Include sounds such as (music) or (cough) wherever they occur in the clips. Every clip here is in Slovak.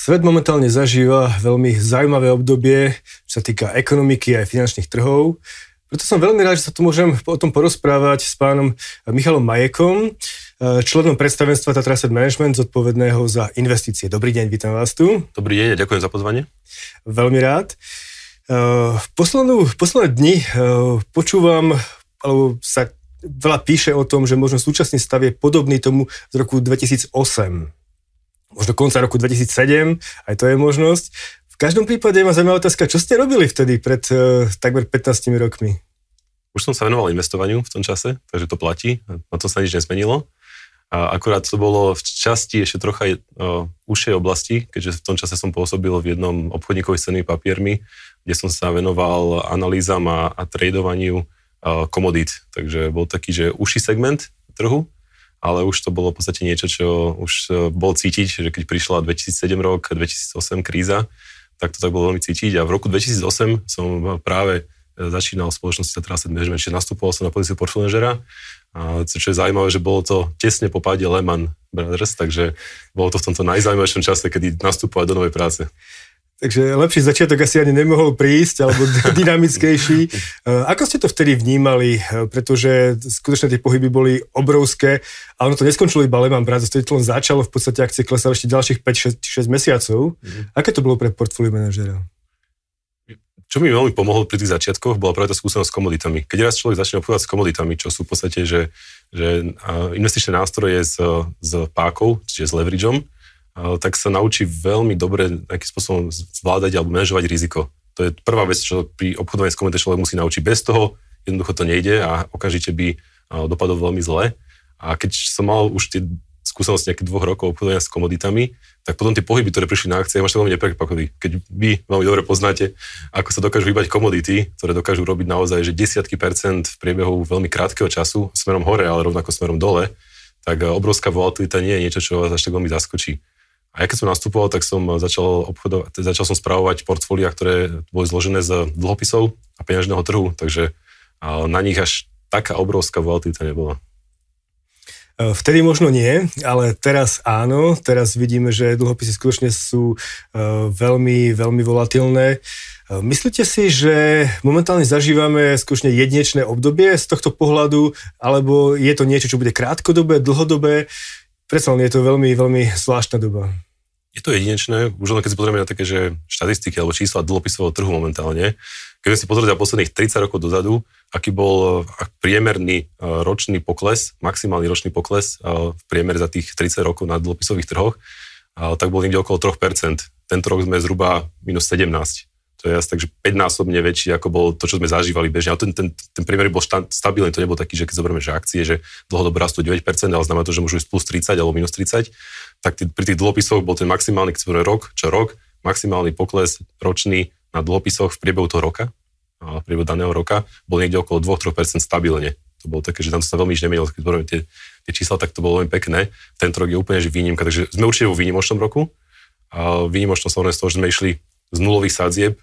Svet momentálne zažíva veľmi zaujímavé obdobie, čo sa týka ekonomiky a finančných trhov. Preto som veľmi rád, že sa tu môžem o tom porozprávať s pánom Michalom Majekom, členom predstavenstva Tatra Asset Management, zodpovedného za investície. Dobrý deň, vítam vás tu. Dobrý deň, ďakujem za pozvanie. Veľmi rád. V poslednú, posledné dni počúvam, alebo sa veľa píše o tom, že možno súčasný stav je podobný tomu z roku 2008 možno konca roku 2007, aj to je možnosť. V každom prípade ma zaujímavá otázka, čo ste robili vtedy pred uh, takmer 15 rokmi? Už som sa venoval investovaniu v tom čase, takže to platí, na to sa nič nezmenilo. A akurát to bolo v časti ešte trocha uh, užšej oblasti, keďže v tom čase som pôsobil v jednom obchodníkovi s cenými papiermi, kde som sa venoval analýzam a, a tradovaniu komodít. Takže bol taký, že užší segment trhu, ale už to bolo v podstate niečo, čo už bolo cítiť, že keď prišla 2007 rok, 2008 kríza, tak to tak bolo veľmi cítiť a v roku 2008 som práve e, začínal v spoločnosti Tatra Asset Management, čiže nastupoval som na pozíciu portfóliožera, a čo je zaujímavé, že bolo to tesne po páde Lehman Brothers, takže bolo to v tomto najzaujímavejšom čase, kedy nastupovať do novej práce. Takže lepší začiatok asi ani nemohol prísť, alebo (laughs) dynamickejší. E, ako ste to vtedy vnímali? E, pretože skutočne tie pohyby boli obrovské, ale ono to neskončilo iba Lehman Brothers, to len začalo, v podstate akcie klesali ešte ďalších 5-6 mesiacov. Mm. Aké to bolo pre portfólio manažera? Čo mi veľmi pomohlo pri tých začiatkoch, bola práve tá skúsenosť s komoditami. Keď raz človek začne obchodovať s komoditami, čo sú v podstate, že, že investičné nástroje s, s pákou, čiže s leverageom, tak sa naučí veľmi dobre akým spôsobom zvládať alebo manažovať riziko. To je prvá vec, čo pri obchodovaní s komunitou človek musí naučiť. Bez toho jednoducho to nejde a okamžite by dopadlo veľmi zle. A keď som mal už tie skúsenosti nejakých dvoch rokov obchodovania s komoditami, tak potom tie pohyby, ktoré prišli na akcie, máš veľmi neprekvapili. Keď vy veľmi dobre poznáte, ako sa dokážu hýbať komodity, ktoré dokážu robiť naozaj že desiatky percent v priebehu veľmi krátkeho času, smerom hore, ale rovnako smerom dole, tak obrovská volatilita nie je niečo, čo vás až tak veľmi zaskočí. A ja keď som nastupoval, tak som začal obchodovať, začal som spravovať portfólia, ktoré boli zložené z dlhopisov a peňažného trhu, takže na nich až taká obrovská volatilita nebola. E, vtedy možno nie, ale teraz áno. Teraz vidíme, že dlhopisy skutočne sú e, veľmi, veľmi volatilné. E, myslíte si, že momentálne zažívame skutočne jedinečné obdobie z tohto pohľadu, alebo je to niečo, čo bude krátkodobé, dlhodobé? Predsa len je to veľmi, veľmi zvláštna doba. Je to jedinečné, už len keď si pozrieme na také, že štatistiky alebo čísla dlhopisového trhu momentálne, keď si pozrieť za posledných 30 rokov dozadu, aký bol priemerný e, ročný pokles, maximálny ročný pokles e, v priemere za tých 30 rokov na dlhopisových trhoch, tak bol niekde okolo 3%. Tento rok sme zhruba minus 17 to je asi takže 5-násobne väčší, ako bol to, čo sme zažívali bežne. Ale ten, ten, ten priemer bol šta, stabilný, to nebol taký, že keď zoberieme, že akcie, že dlhodobo rastú 9%, ale znamená to, že môžu ísť plus 30 alebo minus 30, tak tý, pri tých dlhopisoch bol ten maximálny, keď rok, čo rok, maximálny pokles ročný na dlhopisoch v priebehu toho roka, v priebehu daného roka, bol niekde okolo 2-3% stabilne. To bolo také, že tam sa veľmi nič nemenilo, keď zoberieme tie, tie čísla, tak to bolo veľmi pekné. Tento rok je úplne že výnimka, takže sme určite vo výnimočnom roku. A výnimočnom samozrejme z toho, že sme išli z nulových sadzieb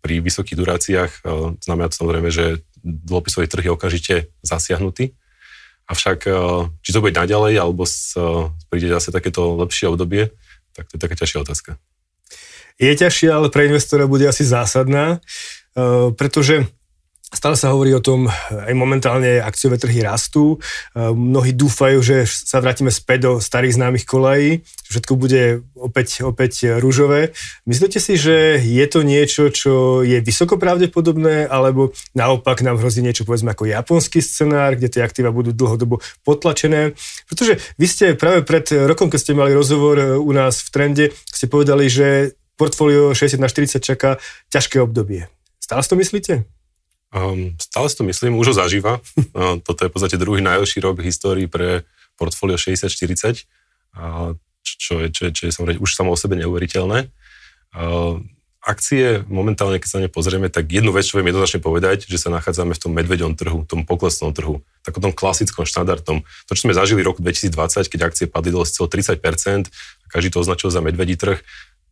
pri vysokých duráciách znamená to samozrejme, že dlhopisový trh je okamžite zasiahnutý. Avšak, či to bude naďalej, alebo príde zase takéto lepšie obdobie, tak to je taká ťažšia otázka. Je ťažšia, ale pre investora bude asi zásadná, pretože Stále sa hovorí o tom, aj momentálne akciové trhy rastú. Mnohí dúfajú, že sa vrátime späť do starých známych kolají, všetko bude opäť, opäť rúžové. Myslíte si, že je to niečo, čo je vysoko pravdepodobné, alebo naopak nám hrozí niečo, povedzme, ako japonský scenár, kde tie aktíva budú dlhodobo potlačené? Pretože vy ste práve pred rokom, keď ste mali rozhovor u nás v trende, ste povedali, že portfólio 60 na 40 čaká ťažké obdobie. Stále si to myslíte? Um, stále si to myslím, už ho zažíva. Uh, toto je v podstate druhý najlepší rok v histórii pre portfólio 60-40, uh, čo, je, čo, je, čo je samozrejme už samo o sebe neuveriteľné. Uh, akcie momentálne, keď sa nepozrieme, tak jednu vec, čo viem jednoznačne povedať, že sa nachádzame v tom medveďom trhu, tom poklesnom trhu, takom tom klasickom štandardnom. To, čo sme zažili v roku 2020, keď akcie padli dole celo 30%, a každý to označil za medvedí trh,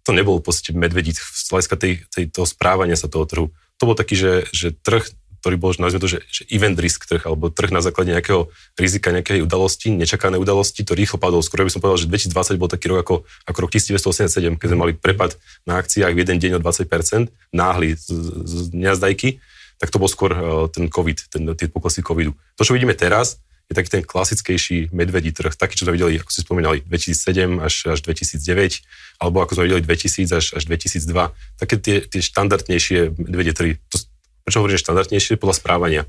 to nebol v podstate medvedí z hľadiska tej, tej, toho správania sa toho trhu to bol taký, že, že trh ktorý bol, nazvime to, že, že event risk trh, alebo trh na základe nejakého rizika, nejakej udalosti, nečakané udalosti, to rýchlo padol. Skôr by som povedal, že 2020 bol taký rok ako, ako rok 1987, keď sme mali prepad na akciách v jeden deň o 20%, náhly z, z, z neazdajky, tak to bol skôr uh, ten COVID, ten, tie poklesy COVIDu. To, čo vidíme teraz, je taký ten klasickejší medvedí trh, taký, čo sme videli, ako si spomínali, 2007 až, až 2009, alebo ako sme videli 2000 až, až 2002. Také tie, tie štandardnejšie medvedie trhy. To, prečo hovorím, že štandardnejšie? Podľa správania.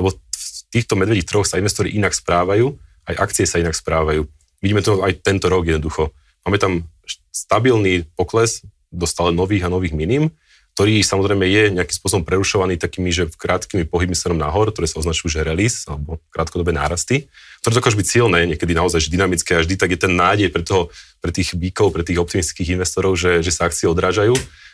Lebo v týchto medvedích trhoch sa investori inak správajú, aj akcie sa inak správajú. Vidíme to aj tento rok jednoducho. Máme tam stabilný pokles do stále nových a nových minim, ktorý samozrejme je nejakým spôsobom prerušovaný takými, že krátkými pohybmi smerom nahor, ktoré sa označujú, že release, alebo krátkodobé nárasty, ktoré dokážu byť silné, niekedy naozaj dynamické a vždy tak je ten nádej pre, toho, pre tých bíkov, pre tých optimistických investorov, že, že sa akcie odrážajú,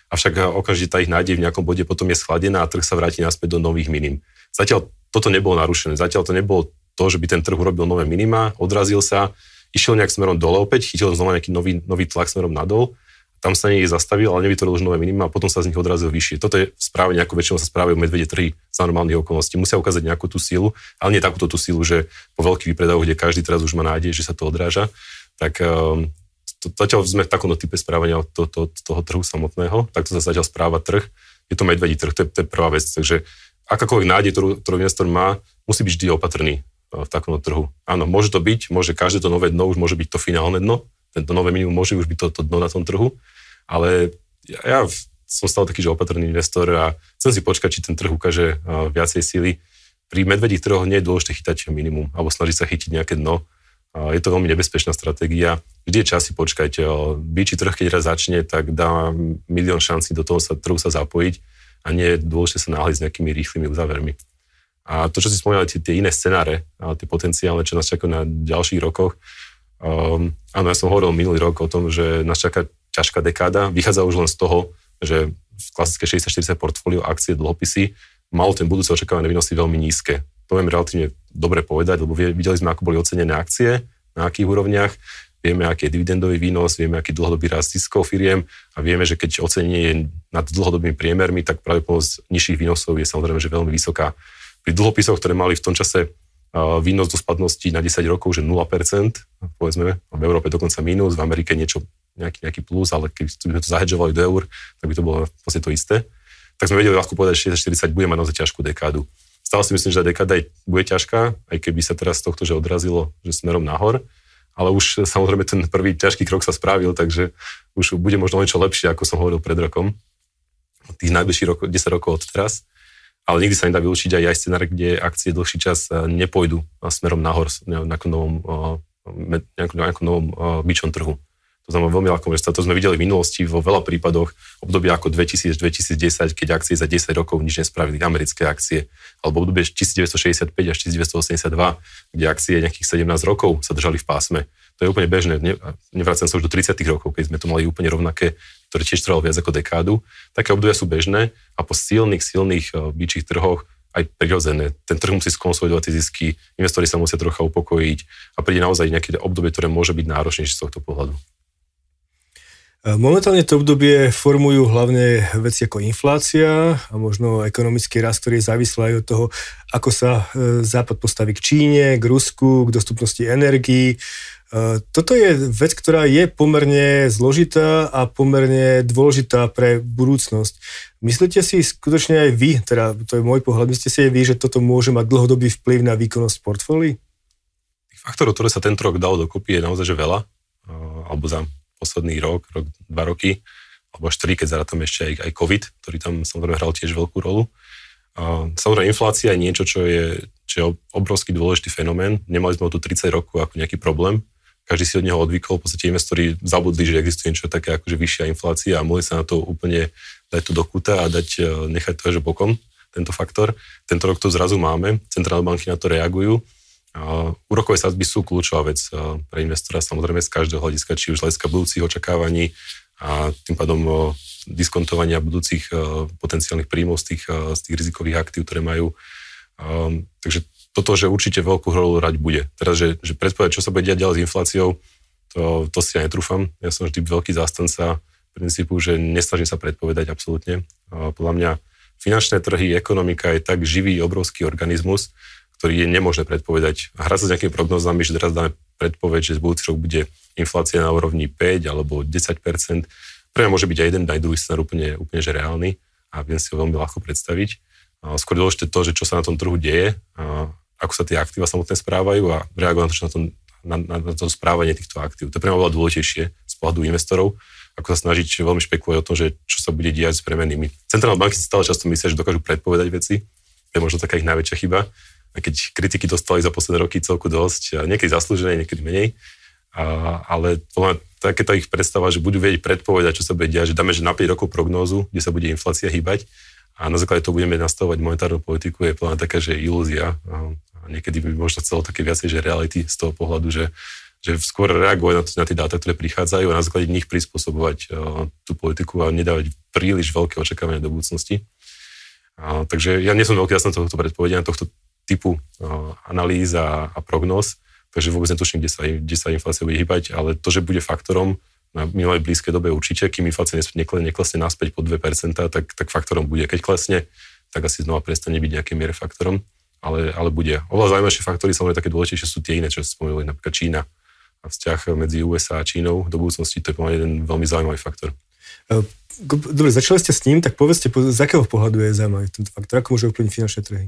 avšak okamžite tá ich nádej v nejakom bode potom je schladená a trh sa vráti naspäť do nových minim. Zatiaľ toto nebolo narušené, zatiaľ to nebolo to, že by ten trh urobil nové minima, odrazil sa, išiel nejak smerom dole opäť, chytil znova nejaký nový, nový tlak smerom nadol tam sa niekde zastavil, ale nevytvoril už nové minima a potom sa z nich odrazil vyššie. Toto je správanie, ako väčšinou sa správajú medvede trhy za normálnych okolností. Musia ukázať nejakú tú sílu, ale nie takúto tú sílu, že po veľkých výpredajoch, kde každý teraz už má nádej, že sa to odráža, tak um, to, zatiaľ sme v takomto type správania to, to, toho trhu samotného, takto sa zatiaľ správa trh. Je to medvedí trh, to je, to je prvá vec. Takže akákoľvek nádej, ktorú, ktorú investor má, musí byť vždy opatrný uh, v takomto trhu. Áno, môže to byť, môže každé to nové dno už môže byť to finálne dno, tento nové minimum môže už byť to, to dno na tom trhu, ale ja, ja som stále taký, že opatrný investor a chcem si počkať, či ten trh ukáže viacej síly. Pri medvedích trhoch nie je dôležité chytať minimum alebo snažiť sa chytiť nejaké dno. Je to veľmi nebezpečná stratégia. Vždy je čas si počkať. Byčí trh, keď raz začne, tak dá milión šancí do toho sa, trhu sa zapojiť a nie je dôležité sa náhliť s nejakými rýchlymi uzávermi. A to, čo si spomínali, tie, tie iné scenáre, tie potenciálne, čo nás čakajú na ďalších rokoch, Um, áno, ja som hovoril minulý rok o tom, že nás čaká ťažká dekáda. Vychádza už len z toho, že v klasické 60-40 portfólio akcie, dlhopisy malo ten budúce očakávané výnosy veľmi nízke. To viem relatívne dobre povedať, lebo videli sme, ako boli ocenené akcie, na akých úrovniach, vieme, aký je dividendový výnos, vieme, aký dlhodobý rast ziskov firiem a vieme, že keď ocenenie je nad dlhodobými priemermi, tak pravdepodobnosť nižších výnosov je samozrejme že veľmi vysoká. Pri dlhopisoch, ktoré mali v tom čase výnos do spadnosti na 10 rokov, že 0%, povedzme, v Európe dokonca mínus, v Amerike niečo, nejaký, nejaký plus, ale keď sme to zahedžovali do eur, tak by to bolo vlastne to isté. Tak sme vedeli ľahko povedať, že 60-40 bude mať naozaj ťažkú dekádu. Stále si myslím, že tá dekáda bude ťažká, aj keby sa teraz tohto že odrazilo že smerom nahor, ale už samozrejme ten prvý ťažký krok sa spravil, takže už bude možno niečo lepšie, ako som hovoril pred rokom. Tých najbližších rokov, 10 rokov od teraz ale nikdy sa nedá vylúčiť aj, aj scenár, kde akcie dlhší čas e, nepôjdu e, smerom nahor na novom, e, nejakom, nejakom novom byčom trhu. To znamená veľmi ľahko že To sme videli v minulosti vo veľa prípadoch obdobia ako 2000-2010, keď akcie za 10 rokov nič nespravili, americké akcie, alebo obdobie 1965 až 1982, kde akcie nejakých 17 rokov sa držali v pásme. To je úplne bežné. Ne, sa už do 30 rokov, keď sme to mali úplne rovnaké ktorý tiež trval viac ako dekádu. Také obdobia sú bežné a po silných, silných eh, byčích trhoch aj prirodzené. Ten trh musí skonsolidovať tie zisky, investori sa musia trocha upokojiť a príde naozaj nejaké obdobie, ktoré môže byť náročnejšie z tohto pohľadu. Eh, momentálne to obdobie formujú hlavne veci ako inflácia a možno ekonomický rast, ktorý je závislý aj od toho, ako sa eh, Západ postaví k Číne, k Rusku, k dostupnosti energií, toto je vec, ktorá je pomerne zložitá a pomerne dôležitá pre budúcnosť. Myslíte si skutočne aj vy, teda to je môj pohľad, myslíte si aj vy, že toto môže mať dlhodobý vplyv na výkonnosť portfólií? Tých faktorov, ktoré sa tento rok dalo dokopy, je naozaj že veľa, eh, alebo za posledný rok, rok, dva roky, alebo až tri, keď zarátame ešte aj, aj COVID, ktorý tam samozrejme hral tiež veľkú rolu. Eh, samozrejme, inflácia je niečo, čo je, čo je obrovský dôležitý fenomén. Nemali sme ho tu 30 rokov ako nejaký problém každý si od neho odvykol, v podstate investori zabudli, že existuje niečo také ako že vyššia inflácia a mohli sa na to úplne dať to do kuta a dať, e, nechať to až bokom, tento faktor. Tento rok to zrazu máme, centrálne banky na to reagujú. úrokové sadzby sú kľúčová vec e, pre investora, samozrejme z každého hľadiska, či už hľadiska budúcich očakávaní a tým pádom diskontovania budúcich potenciálnych príjmov z tých, z tých rizikových aktív, ktoré majú. Takže toto, že určite veľkú rolu rať bude. Teraz, že, že predpovedať, čo sa bude diať ďalej s infláciou, to, to si ja netrúfam. Ja som vždy veľký zástanca princípu, že nesnažím sa predpovedať absolútne. Podľa mňa finančné trhy, ekonomika je tak živý, obrovský organizmus, ktorý je nemožné predpovedať. A hrať sa s nejakými prognozami, že teraz dáme predpoveď, že z budúci rok bude inflácia na úrovni 5 alebo 10 Pre mňa môže byť aj jeden, aj druhý scenár úplne, úplne že reálny a viem si ho veľmi ľahko predstaviť. Skôr dôležité to, že čo sa na tom trhu deje, ako sa tie aktíva samotné správajú a reagovať na to, na, na, na to správanie týchto aktív. To je pre mňa dôležitejšie z pohľadu investorov, ako sa snažiť veľmi špekulovať o tom, že čo sa bude diať s premenými. Centrálne banky si stále často myslia, že dokážu predpovedať veci. To je možno taká ich najväčšia chyba a keď kritiky dostali za posledné roky celku dosť, niekedy zaslúžené, niekedy menej, a, ale takéto ich predstava, že budú vedieť predpovedať, čo sa bude diať, že dáme že na 5 rokov prognózu, kde sa bude inflácia hýbať a na základe toho budeme nastavovať monetárnu politiku, je podľa taká, že ilúzia a, a niekedy by možno chcelo také viacej, že reality z toho pohľadu, že, že skôr reagovať na, na tie dáta, ktoré prichádzajú a na základe nich prispôsobovať uh, tú politiku a nedávať príliš veľké očakávania do budúcnosti. A, takže ja nie som veľký jasný tohto predpovedenia, tohto typu analýz a, a prognóz, takže vôbec netuším, kde sa, kde sa inflácia bude hýbať, ale to, že bude faktorom na minulej blízkej dobe určite, kým inflácia neklesne naspäť po 2%, tak, tak faktorom bude. Keď klesne, tak asi znova prestane byť nejakým miere faktorom, ale, ale bude. Oveľa zaujímavejšie faktory, samozrejme také dôležitejšie sú tie iné, čo ste spomenuli, napríklad Čína a vzťah medzi USA a Čínou do budúcnosti, to je jeden veľmi zaujímavý faktor. Dobre, začali ste s ním, tak povedzte, z akého pohľadu je zaujímavý tento faktor, ako môže ovplyvniť finančné trhy?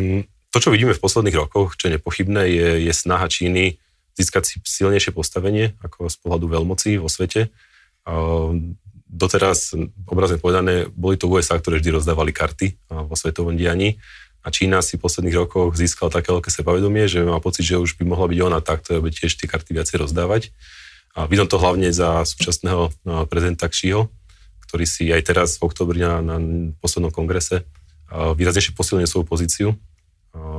Mm, to, čo vidíme v posledných rokoch, čo je nepochybné, je, je snaha Číny získať si silnejšie postavenie ako z pohľadu veľmocí vo svete. Doteraz, obrazne povedané, boli to USA, ktoré vždy rozdávali karty vo svetovom dianí a Čína si v posledných rokoch získala také veľké sebavedomie, že má pocit, že už by mohla byť ona tá, ktorá bude tiež tie karty viacej rozdávať. A vidím to hlavne za súčasného prezidenta Xiho, ktorý si aj teraz v oktobri na, na poslednom kongrese výraznejšie posilňuje svoju pozíciu.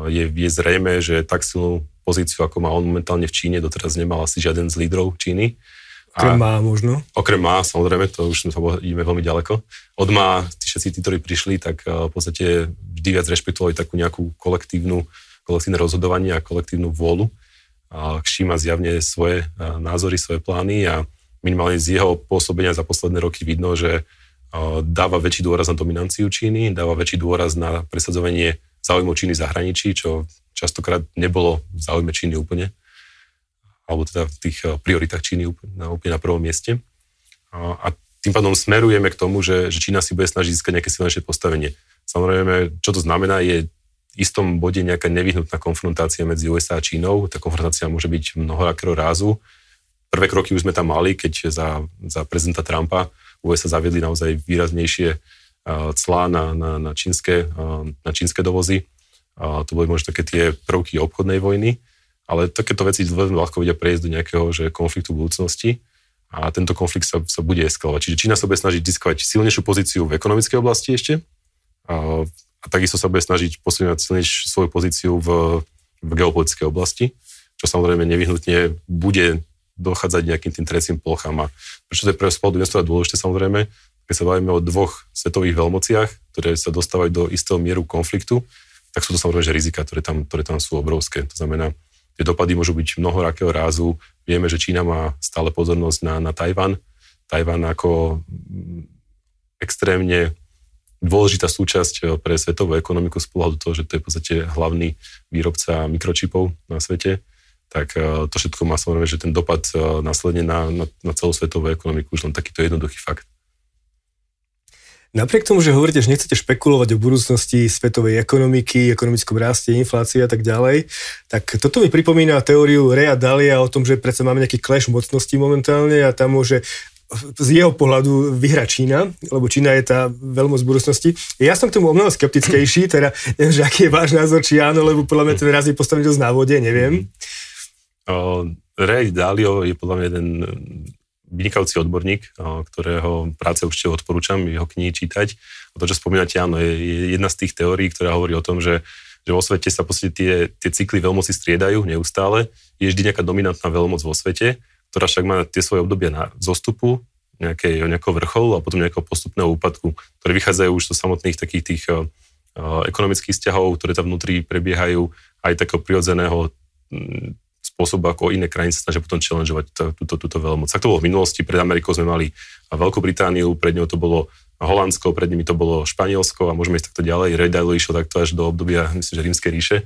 Je, je zrejme, že tak silnú pozíciu, ako má on momentálne v Číne, doteraz nemal asi žiaden z lídrov Číny. Okrem má možno? Okrem má, samozrejme, to už ideme veľmi ďaleko. Od má, tí všetci tí, ktorí prišli, tak v podstate vždy viac rešpektovali takú nejakú kolektívnu, kolektívne rozhodovanie a kolektívnu vôľu. A Xi má zjavne svoje názory, svoje plány a minimálne z jeho pôsobenia za posledné roky vidno, že dáva väčší dôraz na dominanciu Číny, dáva väčší dôraz na presadzovanie záujmov Číny v zahraničí, čo častokrát nebolo v záujme Číny úplne, alebo teda v tých eh, prioritách Číny úplne na, úplne na prvom mieste. A, tým pádom smerujeme k tomu, že, že Čína si bude snažiť získať nejaké silnejšie postavenie. Samozrejme, čo to znamená, je v istom bode nejaká nevyhnutná konfrontácia medzi USA a Čínou. Tá konfrontácia môže byť mnohorakého rázu. Prvé kroky už sme tam mali, keď za, za prezidenta Trumpa USA zaviedli naozaj výraznejšie clá na, na, na, čínske, na čínske dovozy. To boli možno také tie prvky obchodnej vojny, ale takéto veci veľmi ľahko vedia prejsť do nejakého že konfliktu budúcnosti a tento konflikt sa, sa bude eskalovať. Čiže Čína sa bude snažiť získať silnejšiu pozíciu v ekonomickej oblasti ešte a, a takisto sa bude snažiť posilňovať silnejšiu svoju pozíciu v, v geopolitickej oblasti, čo samozrejme nevyhnutne bude dochádzať nejakým tým trecím plochám. A prečo to je pre spolu investora dôležité samozrejme, keď sa bavíme o dvoch svetových veľmociach, ktoré sa dostávajú do istého mieru konfliktu, tak sú to samozrejme že rizika, ktoré tam, ktoré tam sú obrovské. To znamená, tie dopady môžu byť mnohorakého rázu. Vieme, že Čína má stále pozornosť na, na Tajvan. Tajvan ako mm, extrémne dôležitá súčasť pre svetovú ekonomiku z pohľadu toho, že to je v podstate hlavný výrobca mikročipov na svete tak e, to všetko má samozrejme, že ten dopad e, následne na, na, na celú svetovú ekonomiku už len takýto jednoduchý fakt. Napriek tomu, že hovoríte, že nechcete špekulovať o budúcnosti svetovej ekonomiky, ekonomickom raste, inflácii a tak ďalej, tak toto mi pripomína teóriu Rea Dalia o tom, že predsa máme nejaký clash mocností momentálne a tam môže z jeho pohľadu vyhra Čína, lebo Čína je tá veľmoc budúcnosti. Ja som k tomu o mnoho skeptickejší, (clears throat) teda neviem, že aký je váš názor, či áno, lebo podľa mňa ten raz je postavený dosť na vode, neviem. Mm-hmm. Ray Dalio je podľa mňa jeden vynikajúci odborník, ktorého práce určite odporúčam jeho knihy čítať. A to, čo spomínate, áno, je jedna z tých teórií, ktorá hovorí o tom, že, že vo svete sa podstate tie, tie cykly veľmoci striedajú neustále. Je vždy nejaká dominantná veľmoc vo svete, ktorá však má tie svoje obdobia na zostupu, nejaké, nejakého vrcholu a potom nejakého postupného úpadku, ktoré vychádzajú už zo samotných takých tých ekonomických vzťahov, ktoré tam vnútri prebiehajú, aj takého prirodzeného spôsob, ako iné krajiny sa snažia potom challengeovať túto, túto veľmoc. Tak to bolo v minulosti, pred Amerikou sme mali Veľkú Britániu, pred ňou to bolo Holandsko, pred nimi to bolo Španielsko a môžeme ísť takto ďalej. Red Dalio išiel takto až do obdobia, myslím, že rímskej ríše.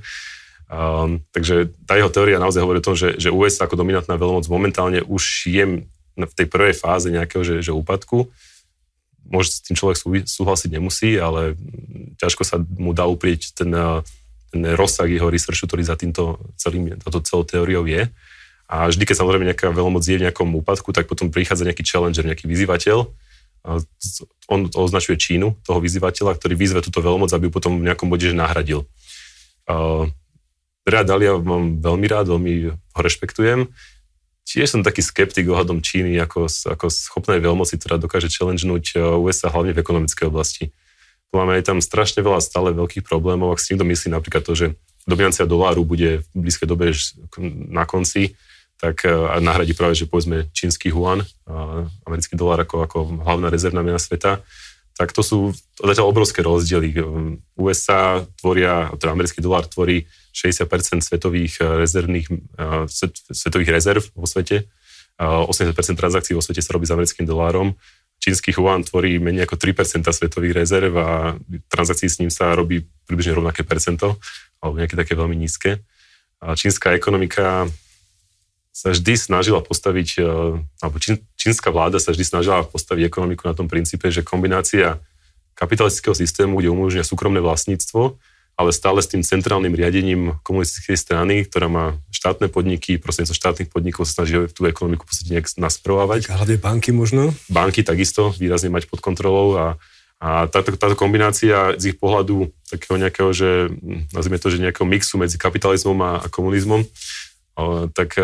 Um, takže tá jeho teória naozaj hovorí o tom, že, že USA ako dominantná veľmoc momentálne už je v tej prvej fáze nejakého že, že úpadku. Môže s tým človek súhlasiť nemusí, ale ťažko sa mu dá uprieť ten, ten rozsah jeho researchu, ktorý za týmto celým, toto celou teóriou je. A vždy, keď samozrejme nejaká veľmoc je v nejakom úpadku, tak potom prichádza nejaký challenger, nejaký vyzývateľ. On označuje Čínu, toho vyzývateľa, ktorý vyzve túto veľmoc, aby ju potom v nejakom bode nahradil. Rea Dalia mám veľmi rád, veľmi ho rešpektujem. Tiež som taký skeptik ohľadom Číny ako, ako schopnej veľmoci, ktorá dokáže challengenúť eh, USA hlavne v ekonomickej oblasti. Mňa je tam strašne veľa stále veľkých problémov, ak si niekto myslí napríklad to, že dominancia doláru bude v blízkej dobe na konci, tak a nahradí práve, že povedzme čínsky yuan, americký dolár ako, ako hlavná rezervná mena sveta, tak to sú zatiaľ obrovské rozdiely. USA tvoria, teda americký dolár tvorí 60% svetových eh, rezervných, svetových rezerv vo svete, 80% transakcií vo svete sa robí s americkým dolárom, čínsky yuan tvorí menej ako 3% svetových rezerv a transakcií s ním sa robí približne rovnaké percento, alebo nejaké také veľmi nízke. A čínska ekonomika sa vždy snažila postaviť, eh, alebo čínska vláda sa vždy snažila postaviť ekonomiku na tom princípe, že kombinácia kapitalistického systému, kde umožňuje súkromné vlastníctvo, ale stále s tým centrálnym riadením komunistickej strany, ktorá má štátne podniky, prostredníctvom štátnych podnikov sa snaží tú ekonomiku v podstate nejak nasprovávať. Hlavne banky možno? Banky takisto výrazne mať pod kontrolou a, a táto, táto kombinácia z ich pohľadu takého nejakého, že nazvime to, že nejakého mixu medzi kapitalizmom a, a komunizmom, tak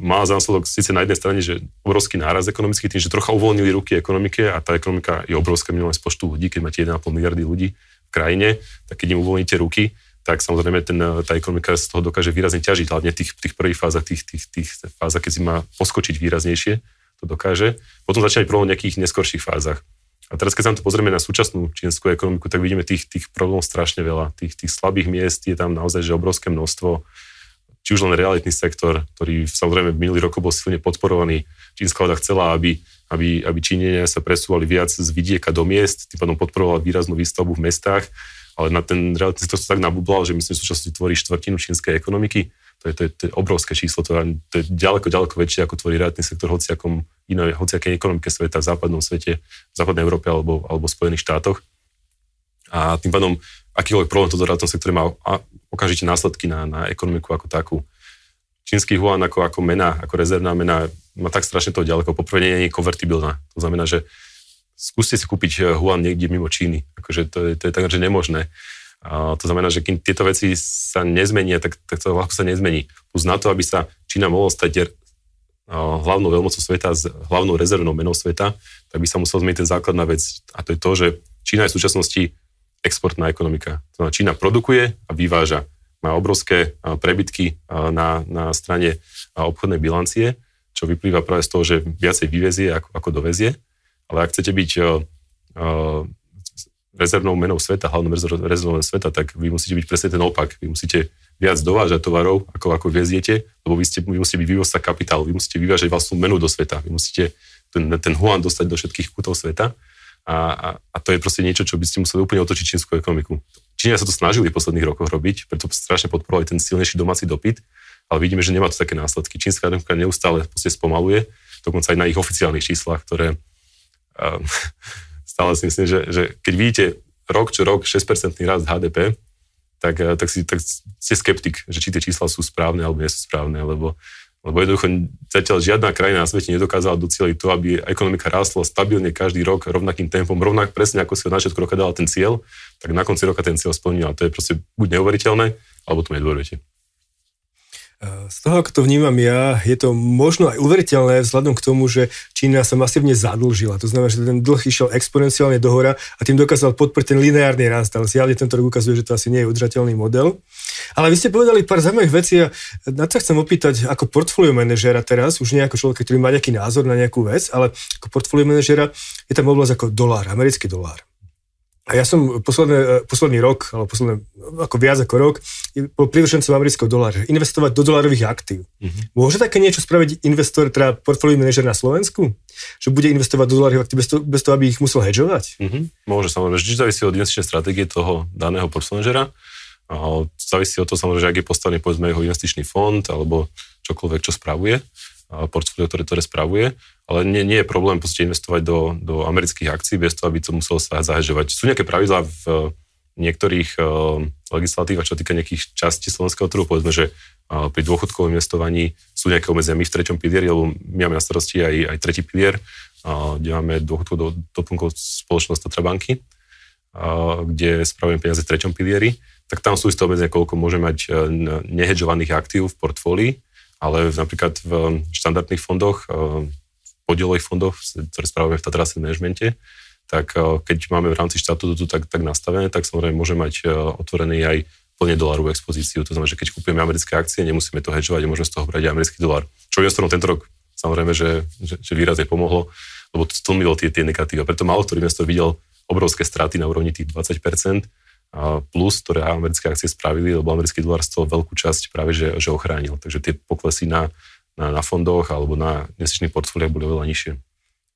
má za následok síce na jednej strane, že obrovský náraz ekonomický tým, že trocha uvoľnili ruky ekonomike a tá ekonomika je obrovská minulé z počtu ľudí, keď máte 1,5 miliardy ľudí krajine, tak keď im uvoľníte ruky, tak samozrejme ten, tá ekonomika z toho dokáže výrazne ťažiť, hlavne v tých, tých prvých fázach, tých, tých, tých fázach, keď si má poskočiť výraznejšie, to dokáže. Potom začína problém v nejakých neskorších fázach. A teraz, keď sa to pozrieme na súčasnú čínsku ekonomiku, tak vidíme tých, tých problémov strašne veľa. Tých, tých slabých miest je tam naozaj že obrovské množstvo. Či už len realitný sektor, ktorý samozrejme minulý rokov bol silne podporovaný. Čínska vláda chcela, aby aby, aby Číňania sa presúvali viac z vidieka do miest, tým pádom podporovala výraznú výstavbu v mestách, ale na ten realitný sektor sa tak nabublal, že myslím, že súčasne tvorí štvrtinu čínskej ekonomiky. To je, to je, to je obrovské číslo, to je, to je ďaleko, ďaleko väčšie, ako tvorí realitný sektor hociakom inej, hociakej ekonomike sveta, v západnom svete, v západnej Európe alebo, alebo Spojených štátoch. A tým pádom akýkoľvek problém toto realitnom sektore má okamžite následky na, na ekonomiku ako takú čínsky yuan ako, ako mena, ako rezervná mena má tak strašne to ďaleko. Poprvé nie je konvertibilná. To znamená, že skúste si kúpiť eh, niekde mimo Číny. Akože to je, to je tak, že nemožné. A to znamená, že kým tieto veci sa nezmenia, tak, tak to ľahko sa nezmení. Plus na to, aby sa Čína mohla stať eh, hlavnou veľmocou sveta, hlavnou rezervnou menou sveta, tak by sa musel zmeniť ten základná vec. A to je to, že Čína je v súčasnosti exportná ekonomika. To znamená, Čína produkuje a vyváža má obrovské prebytky na, na strane obchodnej bilancie, čo vyplýva práve z toho, že viacej vyvezie ako, ako dovezie. Ale ak chcete byť rezervnou menou sveta, hlavnou rezervnou sveta, tak vy musíte byť presne ten opak. Vy musíte viac dovážať tovarov, ako, ako veziete, lebo vy, ste, vy musíte byť vývozca kapitálu, vy musíte vyvážať vlastnú menu do sveta, vy musíte ten, ten huan dostať do všetkých kútov sveta a, a, a to je proste niečo, čo by ste museli úplne otočiť čínsku ekonomiku. Číňania sa to snažili v posledných rokoch robiť, preto strašne podporovali ten silnejší domáci dopyt, ale vidíme, že nemá to také následky. Čínska ekonomika neustále spomaluje, dokonca aj na ich oficiálnych číslach, ktoré um, (laughs) stále si myslím, že, že keď vidíte rok čo rok 6% rast HDP, tak, eh, tak, si, tak ste skeptik, že či tie čísla sú správne alebo nie sú správne, lebo lebo jednoducho zatiaľ žiadna krajina na svete nedokázala doceliť to, aby ekonomika rástla stabilne každý rok rovnakým tempom, rovnak presne ako si od začiatku roka dala ten cieľ, tak na konci roka ten cieľ splnila. To je proste buď neuveriteľné, alebo to nedôverujete. Z toho, ako to vnímam ja, je to možno aj uveriteľné vzhľadom k tomu, že Čína sa masívne zadlžila. To znamená, že ten dlh išiel exponenciálne dohora a tým dokázal podporiť ten lineárny rast. Ale zjavne tento rok ukazuje, že to asi nie je udržateľný model. Ale vy ste povedali pár zaujímavých vecí a na to chcem opýtať ako portfólio manažera teraz, už nie ako človek, ktorý má nejaký názor na nejakú vec, ale ako portfólio manažera je tam oblasť ako dolár, americký dolár. A ja som posledné, e, posledný rok, alebo posledné, ako viac ako rok, bol privržencom amerického dolára. Investovať do dolárových aktív. Uh-huh. Môže také niečo spraviť investor, teda portfólio manažer na Slovensku? Že bude investovať do dolárových aktív bez toho, bez toho aby ich musel hedžovať? Uh-huh. Môže, samozrejme. Vždy závisí od investičnej stratégie toho daného portfólio manažera. Závisí od toho samozrejme, že ak je postavený povedzme jeho investičný fond alebo čokoľvek, čo spravuje portfólio, ktoré, ktoré spravuje, ale nie, nie je problém investovať do, do amerických akcií bez toho, aby to muselo sa zahežovať. Sú nejaké pravidlá v niektorých uh, čo týka nejakých častí slovenského trhu, povedzme, že uh, pri dôchodkovom investovaní sú nejaké obmedzenia. My v treťom pilieri, lebo my máme na starosti aj, aj tretí pilier, kde máme dôchodkov do doplnkov spoločnosť Tatra banky, kde spravujeme peniaze v treťom pilieri, tak tam sú isté obmedzenia, koľko môže mať nehedžovaných aktív v portfólii ale napríklad v štandardných fondoch, v podielových fondoch, ktoré spravujeme v Tatra managemente, tak keď máme v rámci štátu to tak, tak nastavené, tak samozrejme môže mať otvorený aj plne dolarovú expozíciu. To znamená, že keď kúpime americké akcie, nemusíme to hedžovať a môžeme z toho brať aj americký dolar. Čo investorom tento rok samozrejme, že, že, že výrazne pomohlo, lebo to tlmilo tie, tie negatíva. Preto málo ktorý investor videl obrovské straty na úrovni tých 20%, plus, ktoré americké akcie spravili, lebo americký dolar z toho veľkú časť práve že, že ochránil. Takže tie poklesy na, na, na fondoch alebo na investičných portfóliách boli oveľa nižšie.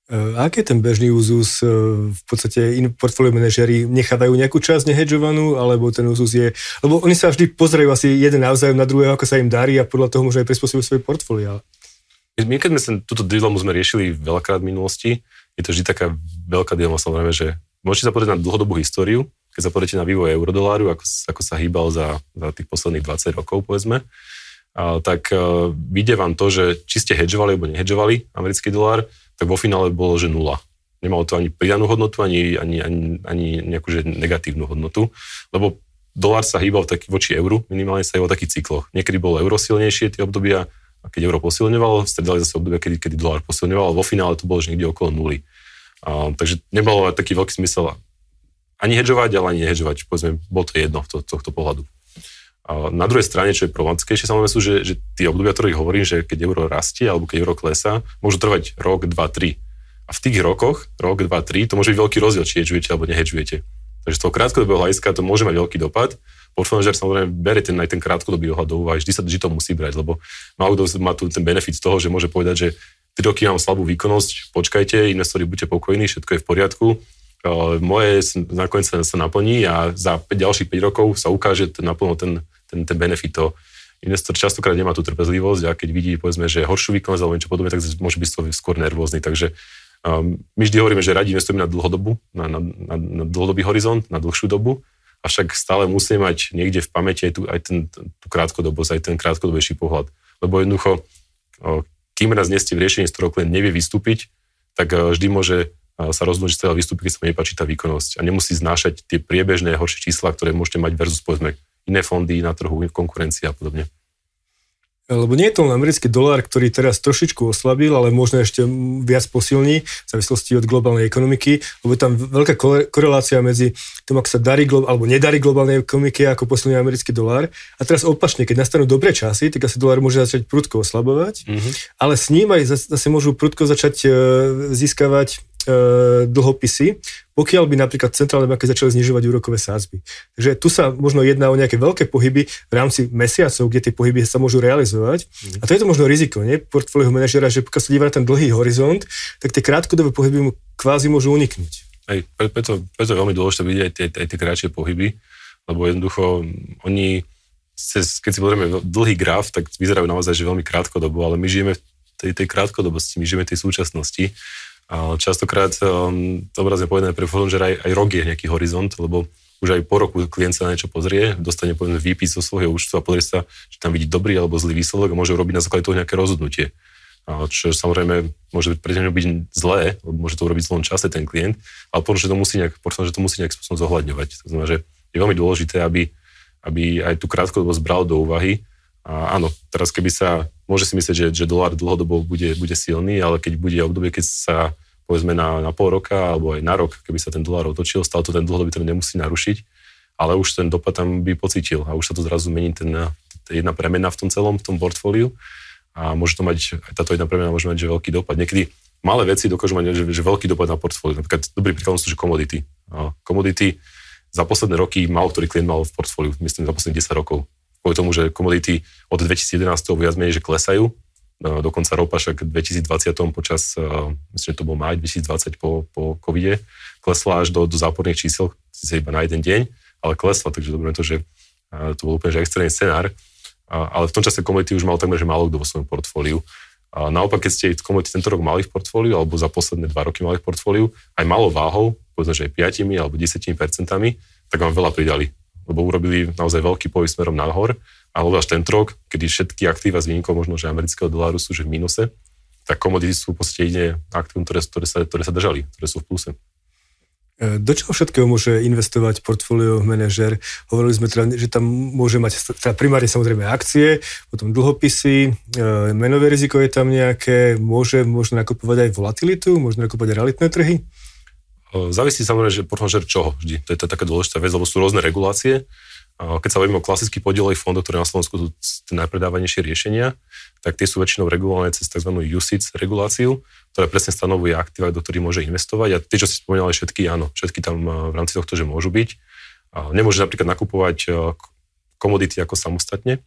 Uh, aký je ten bežný úzus? Uh, v podstate in portfólio manažery nechávajú nejakú časť nehedžovanú, alebo ten úzus je... Lebo oni sa vždy pozerajú asi jeden navzájom na druhého, ako sa im darí a podľa toho môžu aj prispôsobiť svoje portfólio. My keď sme sa, túto dilemu sme riešili veľakrát v minulosti, je to vždy taká veľká dilema samozrejme, že môžete sa pozrieť na dlhodobú históriu keď sa pozrite na vývoj eurodoláru, ako, ako sa hýbal za, za tých posledných 20 rokov, povedzme, a, tak a, vyjde vám to, že či ste hedžovali alebo nehedžovali americký dolár, tak vo finále bolo, že nula. Nemalo to ani pridanú hodnotu, ani, ani, ani, ani nejakú že negatívnu hodnotu, lebo dolár sa hýbal taký voči euru, minimálne sa hýbal v takých cykloch. Niekedy bolo euro silnejšie tie obdobia, a keď euro posilňovalo, stredali zase obdobia, kedy, kedy dolár posilňoval, vo finále to bolo že niekde okolo nuly. A, takže nebolo taký veľký smysel ani hedžovať, ale ani nehedžovať. Povedzme, bolo to jedno z to, tohto pohľadu. A na druhej strane, čo je problematickejšie, samozrejme sú, že, že tie obdobia, ktorých hovorím, že keď euro rastie alebo keď euro klesá, môžu trvať rok, dva, tri. A v tých rokoch, rok, dva, tri, to môže byť veľký rozdiel, či hedžujete alebo nehedžujete. Takže z toho krátkodobého hľadiska to môže mať veľký dopad. Portfólio samozrejme berie ten, aj ten krátkodobý ohľad úvahy, vždy sa vždy to musí brať, lebo málo kto má tu ten benefit z toho, že môže povedať, že 3 roky mám slabú výkonnosť, počkajte, investori buďte pokojní, všetko je v poriadku, moje nakoniec sa, naplní a za 5, ďalších 5 rokov sa ukáže ten, naplno ten, ten, ten benefit. To investor častokrát nemá tú trpezlivosť a keď vidí, povedzme, že horšiu výkonnosť alebo niečo podobné, tak môže byť skôr nervózny. Takže um, my vždy hovoríme, že radi investujeme na dlhodobu, na, na, na, na dlhodobý horizont, na dlhšiu dobu, avšak stále musíme mať niekde v pamäti aj, tú, aj ten, tú krátkodobosť, aj ten krátkodobejší pohľad. Lebo jednoducho, kým raz nie ste v riešení, z ktorého klient nevie vystúpiť, tak vždy môže sa rozhodnúť, že teda vystúpi, keď sa mu nepáči tá výkonnosť a nemusí znášať tie priebežné horšie čísla, ktoré môžete mať versus povedzme iné fondy na trhu, konkurencia a podobne. Lebo nie je to len americký dolár, ktorý teraz trošičku oslabil, ale možno ešte viac posilní v závislosti od globálnej ekonomiky, lebo je tam veľká korelácia medzi tým, ako sa darí alebo nedarí globálnej ekonomike, ako posilní americký dolár. A teraz opačne, keď nastanú dobré časy, tak asi dolár môže začať prudko oslabovať, mm-hmm. ale s ním aj zase môžu prudko začať e, získavať E, dlhopisy, pokiaľ by napríklad centrálne banky začali znižovať úrokové sádzby. Takže tu sa možno jedná o nejaké veľké pohyby v rámci mesiacov, kde tie pohyby sa môžu realizovať. Mm. A to je to možno riziko, nie? Portfólio manažera, že pokiaľ sa díva na ten dlhý horizont, tak tie krátkodobé pohyby mu kvázi môžu uniknúť. Hej, preto, preto je veľmi dôležité vidieť aj tie, aj tie kratšie pohyby, lebo jednoducho oni, cez, keď si pozrieme dlhý graf, tak vyzerajú naozaj, že veľmi krátkodobo, ale my žijeme v tej, tej krátkodobosti, my žijeme v tej súčasnosti častokrát, um, to obrazne povedané pre že aj, aj rok je nejaký horizont, lebo už aj po roku klient sa na niečo pozrie, dostane povedzme výpis zo svojho účtu a pozrie sa, či tam vidí dobrý alebo zlý výsledok a môže robiť na základe toho nejaké rozhodnutie. A čo samozrejme môže pre neho byť zlé, lebo môže to urobiť v zlom čase ten klient, ale potom, že to musí nejak, potom, že to musí nejak spôsobom zohľadňovať. To znamená, že je veľmi dôležité, aby, aby aj tú krátkodobosť bral do úvahy. A áno, teraz keby sa môže si myslieť, že, že dolár dlhodobo bude, bude silný, ale keď bude obdobie, keď sa povedzme na, na pol roka alebo aj na rok, keby sa ten dolár otočil, stále to ten dlhodobý trend nemusí narušiť, ale už ten dopad tam by pocítil a už sa to zrazu mení ten, jedna premena v tom celom, v tom portfóliu a môže to mať, aj táto jedna premena môže mať že veľký dopad. Niekedy malé veci dokážu mať že, že veľký dopad na portfólio. Napríklad dobrý príklad sú, že komodity. Komodity za posledné roky málo ktorý klient mal v portfóliu, myslím za posledných 10 rokov. Kvôli tomu, že komodity od 2011 viac menej, že klesajú, dokonca ropa však v 2020 počas, myslím, že to bol maj 2020 po, po covide, klesla až do, do záporných čísel, síce iba na jeden deň, ale klesla, takže dobré to, že to bol úplne že extrémny scenár. Ale v tom čase komodity už mal takmer, že málo kto vo svojom portfóliu. A naopak, keď ste komodity tento rok mali v portfóliu, alebo za posledné dva roky mali v portfóliu, aj malo váhou, povedzme, že aj 5 alebo 10 percentami, tak vám veľa pridali. Lebo urobili naozaj veľký pohyb smerom nahor, alebo až tento rok, kedy všetky aktíva s výnimkou možno, že amerického doláru sú že v mínuse, tak komodity sú podstate jedine aktívum, ktoré, ktoré, sa, ktoré sa držali, ktoré sú v pluse. E, do čoho všetkého môže investovať portfólio manažer? Hovorili sme teda, že tam môže mať teda primárne samozrejme akcie, potom dlhopisy, e, menové riziko je tam nejaké, môže možno nakupovať aj volatilitu, môže nakupovať realitné trhy? Závisí samozrejme, že portfólio čoho vždy. To je to taká dôležitá vec, lebo sú rôzne regulácie keď sa bavíme o klasických podielových fondoch, ktoré na Slovensku sú tie najpredávanejšie riešenia, tak tie sú väčšinou regulované cez tzv. USIC reguláciu, ktorá presne stanovuje aktíva, do ktorých môže investovať. A tie, čo si spomínali, všetky áno, všetky tam v rámci tohto, že môžu byť. Nemôže napríklad nakupovať komodity ako samostatne,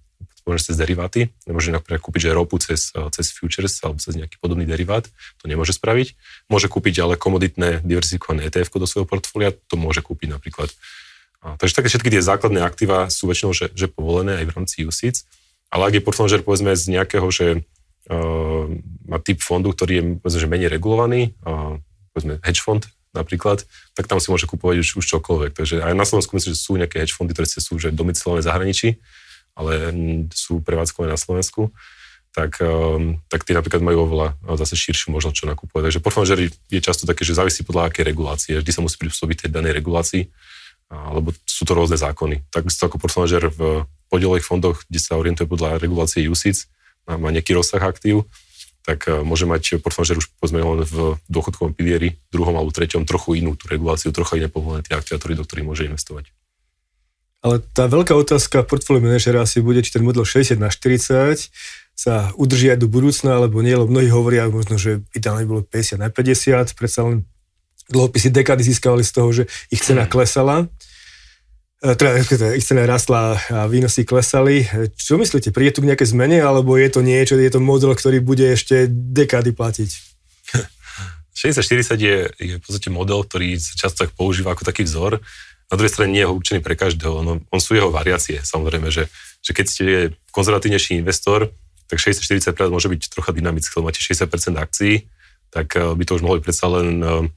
môže cez deriváty, nemôže napríklad kúpiť že ropu cez, cez futures alebo cez nejaký podobný derivát, to nemôže spraviť. Môže kúpiť ale komoditné diversifikované ETF do svojho portfólia, to môže kúpiť napríklad takže také všetky tie základné aktíva sú väčšinou že, že povolené aj v rámci USIC, ale ak je portfólio povedzme z nejakého, že uh, má typ fondu, ktorý je povedzme, že menej regulovaný, uh, povedzme hedge fond napríklad, tak tam si môže kupovať už, už čokoľvek. Takže aj na Slovensku myslím, že sú nejaké hedge fondy, ktoré sú že domicilované v zahraničí, ale sú prevádzkové na Slovensku tak, tak tí napríklad majú oveľa zase širšiu možnosť čo nakupovať. Takže portfólio je často také, že závisí podľa akej regulácie. Vždy sa musí prispôsobiť tej danej regulácii lebo sú to rôzne zákony. Takisto ako portfóliažer v podielových fondoch, kde sa orientuje podľa regulácie USIC, má nejaký rozsah aktív, tak e, môže mať portfóliažer už povedzme len v dôchodkovom pilieri, druhom alebo treťom, trochu inú tú reguláciu, trochu iné povolené tie aktivátory, do ktorých môže investovať. Ale tá veľká otázka portfólio manažera asi bude, či ten model 60 na 40 sa udrží aj do budúcna, alebo nie, lebo mnohí hovoria možno, že ideálne bolo 50 na 50, predsa len dlhopisy dekady získavali z toho, že ich cena klesala E, teda, teda ich cena rastla a výnosy klesali. E, čo myslíte, príde tu k nejaké zmene, alebo je to niečo, je to model, ktorý bude ešte dekády platiť? (laughs) 60-40 je, je v podstate model, ktorý sa často tak používa ako taký vzor. Na druhej strane nie je určený pre každého. No, on sú jeho variácie, samozrejme, že, že keď ste konzervatívnejší investor, tak 60-40 môže byť trocha dynamické, lebo máte 60% akcií, tak e, by to už mohlo byť predsa len uh,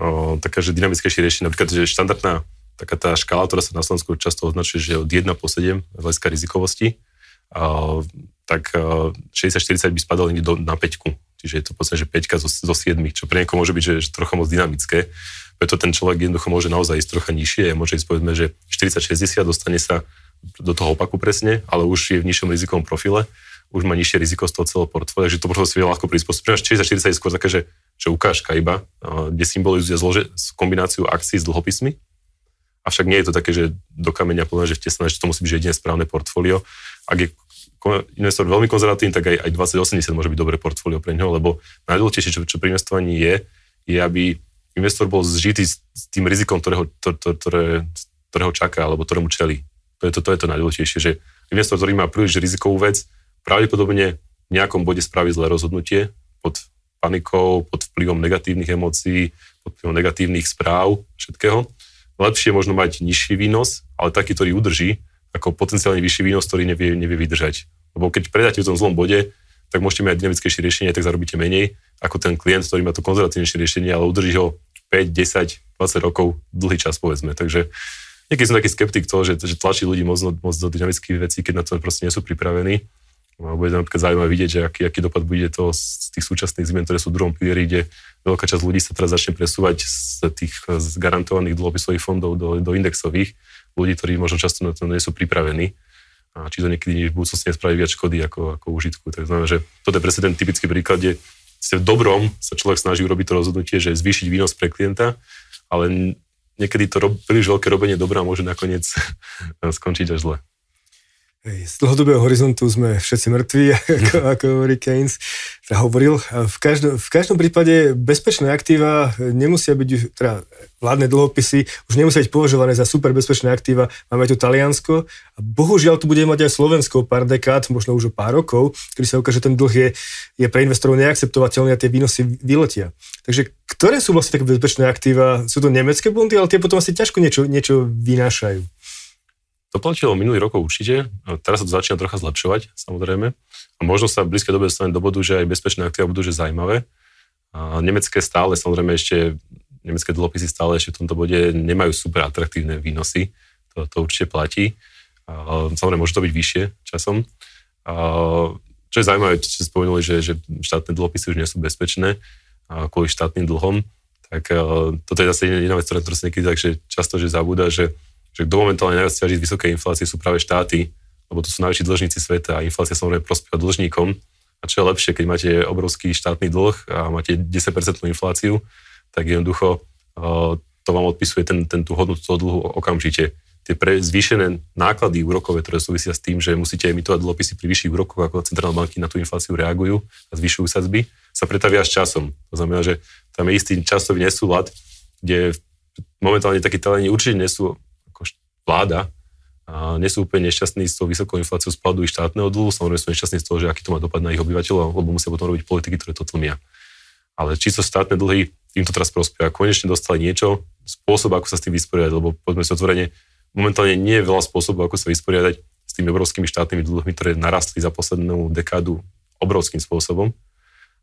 uh, taká, že dynamickejšie riešenie. Napríklad, že štandardná taká tá škála, ktorá sa na Slovensku často označuje, že od 1 po 7 hľadiska rizikovosti, a, tak 60-40 by spadalo do, na 5. Čiže je to podstate, že 5 zo, zo 7, čo pre niekoho môže byť že, že trocha moc dynamické. Preto ten človek jednoducho môže naozaj ísť trocha nižšie, môže ísť povedzme, že 40-60 dostane sa do toho opaku presne, ale už je v nižšom rizikovom profile, už má nižšie riziko z toho celého portfólia, takže to portfólio si vie ľahko prispôsobiť. 40-40 je skôr také, že, že ukážka iba, kde symbolizuje zlože, kombináciu akcií s dlhopismi, Avšak nie je to také, že do kameňa plné, že vtesnané, že to musí byť že jediné správne portfólio. Ak je investor veľmi konzervatívny, tak aj, aj 2080 môže byť dobré portfólio pre neho, lebo najdôležitejšie, čo, čo pri investovaní je, je, aby investor bol zžitý s, s tým rizikom, ktorého, to, to, ktoré, ktorého čaká, alebo ktorému čeli. To je to, to je to najdôležitejšie, že investor, ktorý má príliš rizikovú vec, pravdepodobne v nejakom bode spraví zlé rozhodnutie pod panikou, pod vplyvom negatívnych emócií, pod vplyvom negatívnych správ, všetkého lepšie možno mať nižší výnos, ale taký, ktorý udrží, ako potenciálne vyšší výnos, ktorý nevie, nevie vydržať. Lebo keď predáte v tom zlom bode, tak môžete mať dynamickejšie riešenie, tak zarobíte menej ako ten klient, ktorý má to konzervatívnejšie riešenie, ale udrží ho 5, 10, 20 rokov, dlhý čas povedzme. Takže niekedy som taký skeptik toho, že, že tlačí ľudí moc, moc do dynamických vecí, keď na to proste nie sú pripravení. A bude napríklad zaujímavé vidieť, že aký, aký dopad bude to z tých súčasných zmien, ktoré sú v druhom pilieri, kde veľká časť ľudí sa teraz začne presúvať z tých z garantovaných dlhopisových fondov do, do indexových. Ľudí, ktorí možno často na to nie sú pripravení. A či to niekedy v budúcnosti nespraví viac škody ako, ako užitku. Tak znamená, že toto je presne ten typický príklad, kde ste v dobrom sa človek snaží urobiť to rozhodnutie, že zvýšiť výnos pre klienta, ale niekedy to rob, príliš veľké robenie dobrá môže nakoniec (laughs) skončiť až zle. Z dlhodobého horizontu sme všetci mŕtvi, (laughs) ako, ako hovorí Keynes, teda hovoril. V každom, v každom prípade bezpečné aktíva nemusia byť, teda vládne dlhopisy už nemusia byť považované za super bezpečné aktíva. Máme tu Taliansko a bohužiaľ tu bude mať aj Slovensko pár dekád, možno už o pár rokov, kedy sa ukáže, že ten dlh je, je pre investorov neakceptovateľný a tie výnosy vyletia. Takže ktoré sú vlastne také bezpečné aktíva? Sú to nemecké bondy, ale tie potom asi ťažko niečo, niečo vynášajú. To platilo minulý rokov určite, teraz sa to začína trocha zlepšovať, samozrejme. A možno sa v blízkej dobe dostane do bodu, že aj bezpečné aktíva budú že zaujímavé. A nemecké stále, samozrejme ešte, nemecké dlhopisy stále ešte v tomto bode nemajú super atraktívne výnosy. To, to určite platí. A, samozrejme, môže to byť vyššie časom. A, čo je zaujímavé, čo ste spomenuli, že, že štátne dlhopisy už nie sú bezpečné a kvôli štátnym dlhom, tak a, toto je zase jedna vec, ktorá sa niekedy tak, že často, že zabúda, že že kto momentálne najviac ťaží z vysokej inflácie sú práve štáty, lebo to sú najväčší dlžníci sveta a inflácia samozrejme prospieva dlžníkom. A čo je lepšie, keď máte obrovský štátny dlh a máte 10% infláciu, tak jednoducho to vám odpisuje ten, ten tú hodnotu toho dlhu okamžite. Tie pre, zvýšené náklady úrokové, ktoré súvisia s tým, že musíte emitovať dlhopisy pri vyšších úrokoch, ako centrálne banky na tú infláciu reagujú a zvyšujú sadzby, sa pretavia s časom. To znamená, že tam je istý časový nesúlad, kde momentálne takí taleni určite nie sú vláda a nie sú úplne nešťastní s tou vysokou infláciou spadu ich štátneho dlhu, samozrejme sú nešťastní z toho, že aký to má dopad na ich obyvateľov, lebo musia potom robiť politiky, ktoré to tlmia. Ale čisto štátne dlhy im to teraz prospieva. Konečne dostali niečo, spôsob, ako sa s tým vysporiadať, lebo poďme si otvorene, momentálne nie je veľa spôsobov, ako sa vysporiadať s tými obrovskými štátnymi dlhmi, ktoré narastli za poslednú dekádu obrovským spôsobom.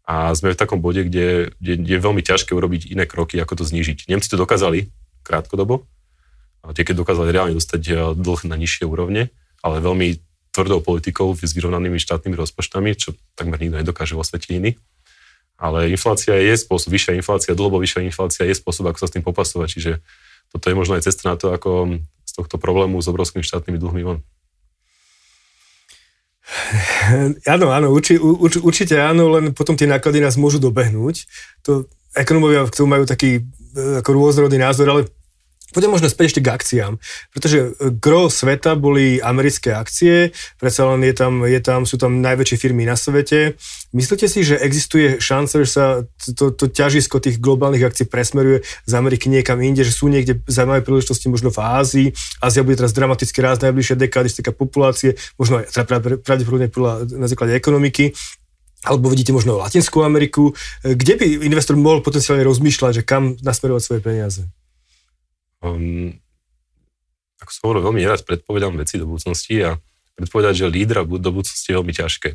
A sme v takom bode, kde, kde je veľmi ťažké urobiť iné kroky, ako to znížiť. Nemci to dokázali krátkodobo, tie keď dokázali reálne dostať eh, dlh na nižšie úrovne, ale veľmi tvrdou politikou s vyrovnanými štátnymi rozpočtami, čo takmer nikto nedokáže vo svete iný. Ale inflácia je spôsob, vyššia inflácia, dlhobo vyššia inflácia je spôsob, ako sa s tým popasovať. Čiže toto je možno aj cesta na to, ako z tohto problému s obrovskými štátnymi dlhmi von. Áno, áno, urči, urč, určite áno, len potom tie náklady nás môžu dobehnúť. To ekonomovia k tomu majú taký eh, ako rôznorodný názor, ale Poďme možno späť ešte k akciám, pretože e, gro sveta boli americké akcie, predsa len je tam, je tam, sú tam najväčšie firmy na svete. Myslíte si, že existuje šanca, že sa to, to ťažisko tých globálnych akcií presmeruje z Ameriky niekam inde, že sú niekde zaujímavé príležitosti možno v Ázii. Ázia bude teraz dramaticky raz najbližšie dekády, z populácie, možno aj teda pravdepodobne na základe ekonomiky alebo vidíte možno Latinskú Ameriku, e, kde by investor mohol potenciálne rozmýšľať, že kam nasmerovať svoje peniaze? Um, ako som hovoril, veľmi nerad predpovedám veci do budúcnosti a predpovedať, že lídra do budúcnosti je veľmi ťažké.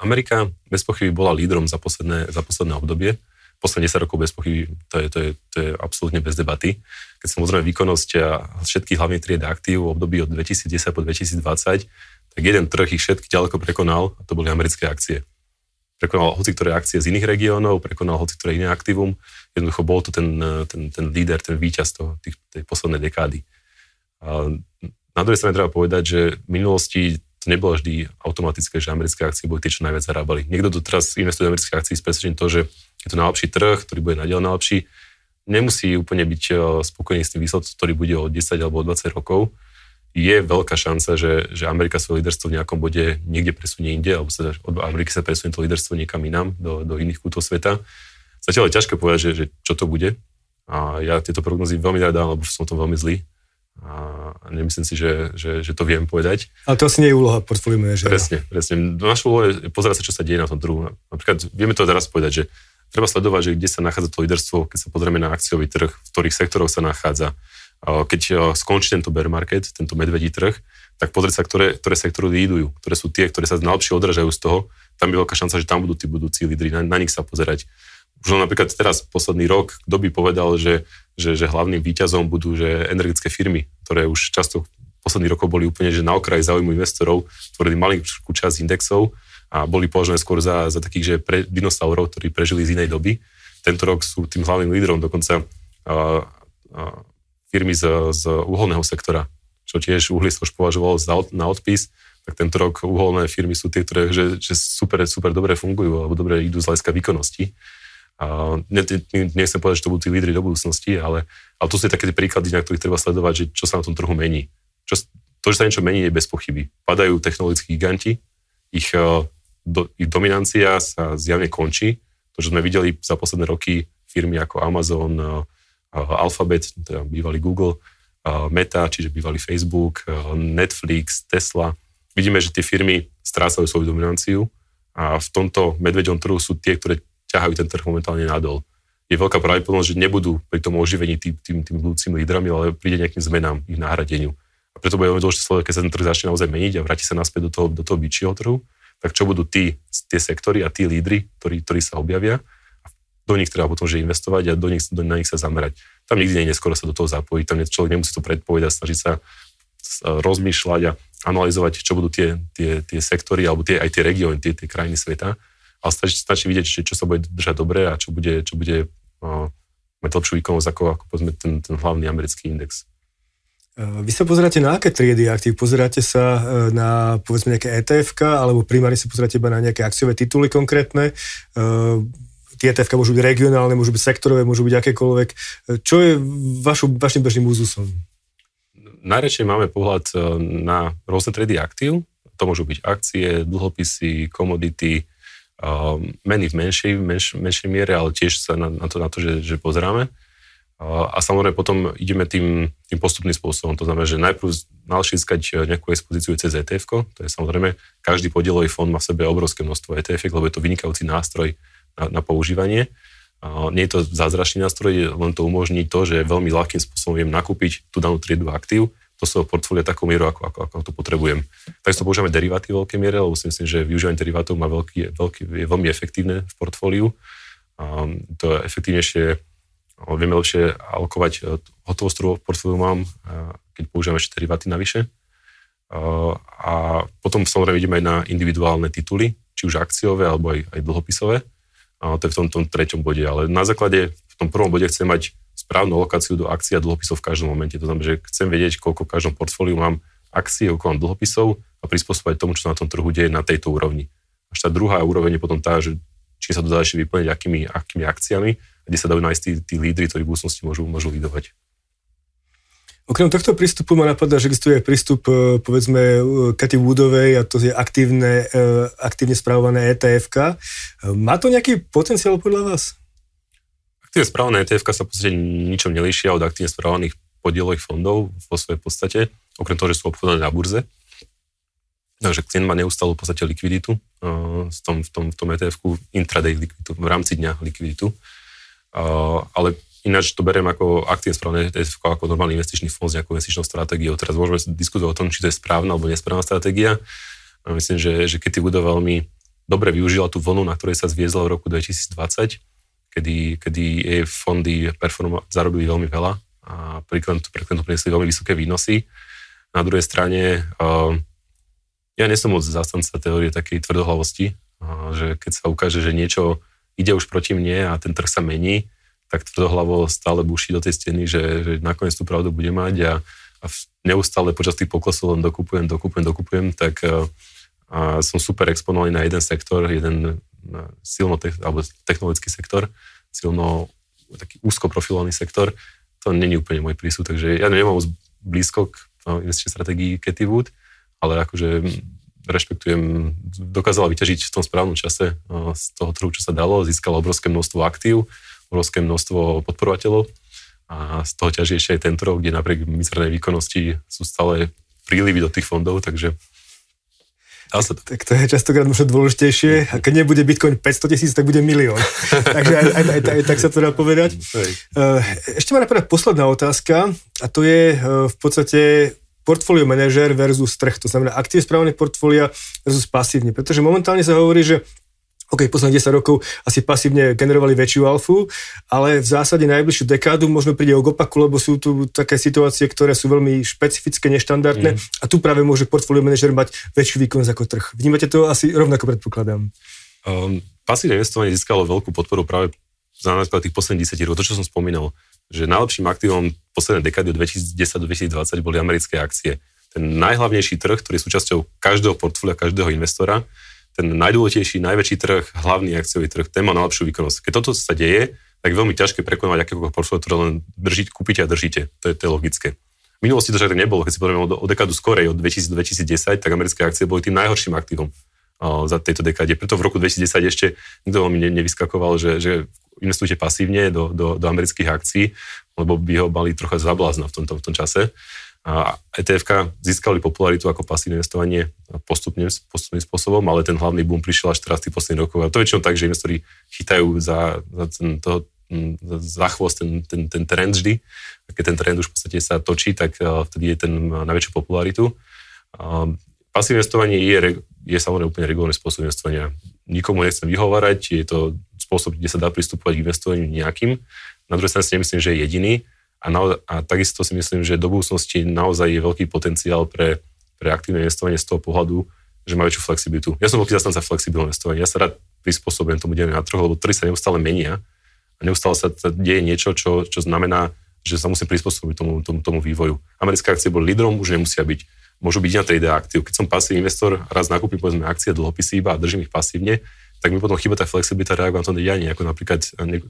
Amerika bez pochyby bola lídrom za posledné, za posledné obdobie. Posledné 10 rokov bez pochyby, to je, to je, to je absolútne bez debaty. Keď sa pozrieme výkonnosť všetkých hlavných tried aktív v období od 2010 po 2020, tak jeden trh ich všetky ďaleko prekonal a to boli americké akcie prekonal hoci ktoré akcie z iných regiónov, prekonal hoci ktoré iné aktívum. Jednoducho bol to ten, ten, ten líder, ten víťaz toho, tých, tej poslednej dekády. A na druhej strane treba povedať, že v minulosti to nebolo vždy automatické, že americké akcie boli tie, čo najviac zarábali. Niekto tu teraz investuje do amerických akcií s presvedčením to, že je to najlepší trh, ktorý bude nadiaľ najlepší. Nemusí úplne byť eh, spokojný s tým výsledkom, ktorý bude o 10 alebo o 20 rokov je veľká šanca, že, že Amerika svoje líderstvo v nejakom bode niekde presunie inde, alebo sa, od Ameriky sa presunie to líderstvo niekam inám, do, do iných kútov sveta. Zatiaľ je ťažké povedať, že, že čo to bude. A ja tieto prognozy veľmi rád dám, lebo som to veľmi zlý. A nemyslím si, že, že, že to viem povedať. Ale to asi nie je úloha portfólio manažera. Presne, presne. Naša úloha je pozerať sa, čo sa deje na tom trhu. Napríklad vieme to teraz povedať, že treba sledovať, že kde sa nachádza to líderstvo, keď sa pozrieme na akciový trh, v ktorých sektoroch sa nachádza, keď skončí tento bear market, tento medvedí trh, tak pozrieť sa, ktoré, ktoré sektory lídujú, ktoré sú tie, ktoré sa najlepšie odražajú z toho, tam je veľká šanca, že tam budú tí budúci lídry, na, na nich sa pozerať. Už napríklad teraz, posledný rok, kto by povedal, že, že, že hlavným výťazom budú že energetické firmy, ktoré už často posledných rokov boli úplne že na okraji záujmu investorov, tvorili malý časť indexov a boli považované skôr za, za takých, že pre, dinosaurov, ktorí prežili z inej doby. Tento rok sú tým hlavným lídrom, dokonca uh, uh, firmy z, z uholného sektora, čo tiež uhlistvo už považovalo za, na odpis, tak tento rok uholné firmy sú tie, ktoré že, že super, super dobre fungujú alebo dobre idú z hľadiska výkonnosti. A ne, ne, nechcem povedať, že to budú tí lídry do budúcnosti, ale, ale to sú také tie príklady, na ktorých treba sledovať, že čo sa na tom trhu mení. Čo, to, že sa niečo mení, je bez pochyby. Padajú technologickí giganti, ich, eh, do, ich dominancia sa zjavne končí. To, že sme videli za posledné roky firmy ako Amazon, eh, Alphabet, teda bývalý Google, Meta, čiže bývalý Facebook, Netflix, Tesla. Vidíme, že tie firmy strácajú svoju dominanciu a v tomto medveďom trhu sú tie, ktoré ťahajú ten trh momentálne nadol. Je veľká pravdepodobnosť, že nebudú pri tom oživení tým, tým, tým budúcimi lídrami, ale príde nejakým zmenám, ich nahradeniu. A preto bude veľmi dôležité sledovať, keď sa ten trh začne naozaj meniť a vráti sa naspäť do toho, do toho trhu, tak čo budú tí, tie sektory a tí lídry, ktorí, ktorí sa objavia, do nich treba potom že investovať a do nich, do, na nich sa zamerať. Tam nikdy nie je neskoro sa do toho zapojiť, tam človek nemusí to predpovedať, snažiť sa rozmýšľať a analyzovať, čo budú tie, tie, tie sektory alebo tie, aj tie regióny, tie, tie krajiny sveta. Ale stačí, stačí vidieť, čo, čo sa bude držať dobre a čo bude, čo bude uh, mať lepšiu výkonnosť ako, ako povedzme ten, ten hlavný americký index. Eh, vy sa pozeráte na aké triedy aktív? Pozeráte sa na povedzme nejaké etf alebo primárne sa pozeráte iba na nejaké akciové tituly konkrétne? Tie etf môžu byť regionálne, môžu byť sektorové, môžu byť akékoľvek. Čo je vašu, vašim bežným úzusom? Najradšej máme pohľad na rôzne triedy aktív. To môžu byť akcie, dlhopisy, komodity, meny v menšej, menš, menšej miere, ale tiež sa na, na to, na to že, že pozeráme. A samozrejme potom ideme tým, tým postupným spôsobom. To znamená, že najprv e, nejakú expozíciu cez ETF, to je samozrejme, každý podielový fond má v sebe obrovské množstvo ETF, lebo je to vynikajúci nástroj na, na používanie. Nie je to zázračný nástroj, len to umožní to, že veľmi ľahkým spôsobom viem nakúpiť tú danú triedu aktív, to svojho portfólia takú mieru, ako, ako, ako to potrebujem. Takisto používame deriváty v veľkej miere, lebo si myslím, že využívanie derivátov má veľký, veľký, je veľmi efektívne v portfóliu. A to je efektívnejšie vieme lepšie alokovať e, hotovosť, ktorú v portfóliu mám, e, keď používame ešte deriváty navyše. E, a potom samozrejme ideme aj na individuálne tituly, či už akciové alebo aj, aj dlhopisové. To je v tom, tom treťom bode. Ale na základe, v tom prvom bode chcem mať správnu lokáciu do akcií a dlhopisov v každom momente. To znamená, že chcem vedieť, koľko v každom portfóliu mám akcie, koľko mám dlhopisov a prispôsobať tomu, čo na tom trhu deje na tejto úrovni. Až tá druhá úroveň je potom tá, že či sa to dá ešte vyplniť akými, akými akciami kde sa dajú nájsť tí, tí lídry, ktorí v budúcnosti môžu, môžu lídovať. Okrem tohto prístupu ma napadá, že existuje prístup e, povedzme Katy Woodovej a to je aktívne, e, aktívne správované etf. Má to nejaký potenciál podľa vás? Aktívne správané etf sa v podstate ničom nelíšia od aktívne správaných podielových fondov vo svojej podstate, okrem toho, že sú obchodované na burze. Takže klient má neustále v podstate likviditu v tom, v tom, v tom ETF-ku, intraday likviditu, v rámci dňa likviditu ale ináč to beriem ako aktívne správne ETF, ako normálny investičný fond s nejakou investičnou stratégiou. Teraz môžeme diskutovať o tom, či to je správna alebo nesprávna stratégia. A myslím, že, že keď Wood veľmi dobre využila tú vlnu, na ktorej sa zviezla v roku 2020, kedy, kedy jej fondy performa, zarobili veľmi veľa a klientu, pre klientu priniesli veľmi vysoké výnosy. Na druhej strane, uh, ja nesom moc zastanca teórie takej tvrdohlavosti, uh, že keď sa ukáže, že niečo ide už proti mne a ten trh sa mení, tak tvrdohlavo stále buší do tej steny, že, že nakoniec tú pravdu bude mať a, a neustále počas tých poklesov len dokupujem, dokupujem, dokupujem, tak a, a som super exponovaný na jeden sektor, jeden silno te, alebo technologický sektor, silno taký úzko profilovaný sektor. To není úplne môj prísud, takže ja nemám blízko k investičnej stratégii Katy Wood, ale akože rešpektujem, dokázala vyťažiť v tom správnom čase eh, z toho trhu, čo sa dalo, získala obrovské množstvo aktív, obrovské množstvo podporovateľov a z toho ťaží ešte aj ten trh, kde napriek mizernej výkonnosti sú stále prílivy do tých fondov, takže sa to. Tak to je častokrát možno dôležitejšie. A keď nebude Bitcoin 500 tisíc, tak bude milión. (laughs) Takže aj, aj, aj, aj tak sa to dá povedať. Eh, ešte ma napadá posledná otázka a to je eh, v podstate portfólio manažer versus trh, to znamená aktív správne portfólia versus pasívne, pretože momentálne sa hovorí, že OK, posledných 10 rokov asi pasívne generovali väčšiu alfu, ale v zásade najbližšiu dekádu možno príde o opaku, lebo sú tu také situácie, ktoré sú veľmi špecifické, neštandardné mm. a tu práve môže portfólio manažer mať väčšiu výkonnosť ako trh. Vnímate to asi rovnako predpokladám. Um, pasívne investovanie získalo veľkú podporu práve za náklad tých posledných 10 rokov, to, čo som spomínal že najlepším aktívom poslednej dekády od 2010 do 2020 boli americké akcie. Ten najhlavnejší trh, ktorý je súčasťou každého portfólia, každého investora, ten najdôležitejší, najväčší trh, hlavný akciový trh, ten má najlepšiu výkonnosť. Keď toto sa deje, tak je veľmi ťažké prekonať akékoľvek portfólio, ktoré len držiť, kúpite a držíte. To je, to je logické. V minulosti to však nebolo. Keď si pozrieme o, dekádu skorej, od 2000 do 2010, tak americké akcie boli tým najhorším aktívom za tejto dekáde. Preto v roku 2010 ešte nikto veľmi nevyskakoval, že, že investujte pasívne do, do, do amerických akcií, lebo by ho mali trocha zablázna v v tom čase. A etf získali popularitu ako pasívne investovanie postupným, postupným spôsobom, ale ten hlavný boom prišiel až teraz v tých posledných rokoch. A to je väčšinou tak, že investori chytajú za, za, ten, to, za chvost ten, ten, ten trend vždy. A keď ten trend už v podstate sa točí, tak vtedy je ten na popularitu. Pasívne investovanie je, je samozrejme úplne regulárny spôsob investovania. Nikomu nechcem vyhovárať, je to spôsob, kde sa dá pristupovať k investovaniu nejakým. Na druhej strane si nemyslím, že je jediný a, na, a takisto si myslím, že do budúcnosti naozaj je veľký potenciál pre, pre aktívne investovanie z toho pohľadu, že má väčšiu flexibilitu. Ja som veľký zastanca flexibilného investovania. Ja sa rád prispôsobujem tomu deň na trhu, lebo trhy sa neustále menia a neustále sa deje niečo, čo, čo znamená, že sa musím prispôsobiť tomu, tomu, tomu vývoju. Americké akcie boli lídrom, už nemusia byť. Môžu byť na trade aktív. Keď som pasívny investor, raz nakúpim povedzme akcie, dlhopisy iba a držím ich pasívne, tak mi potom chýba tá flexibilita reagovať na to dianie, ako napríklad ne,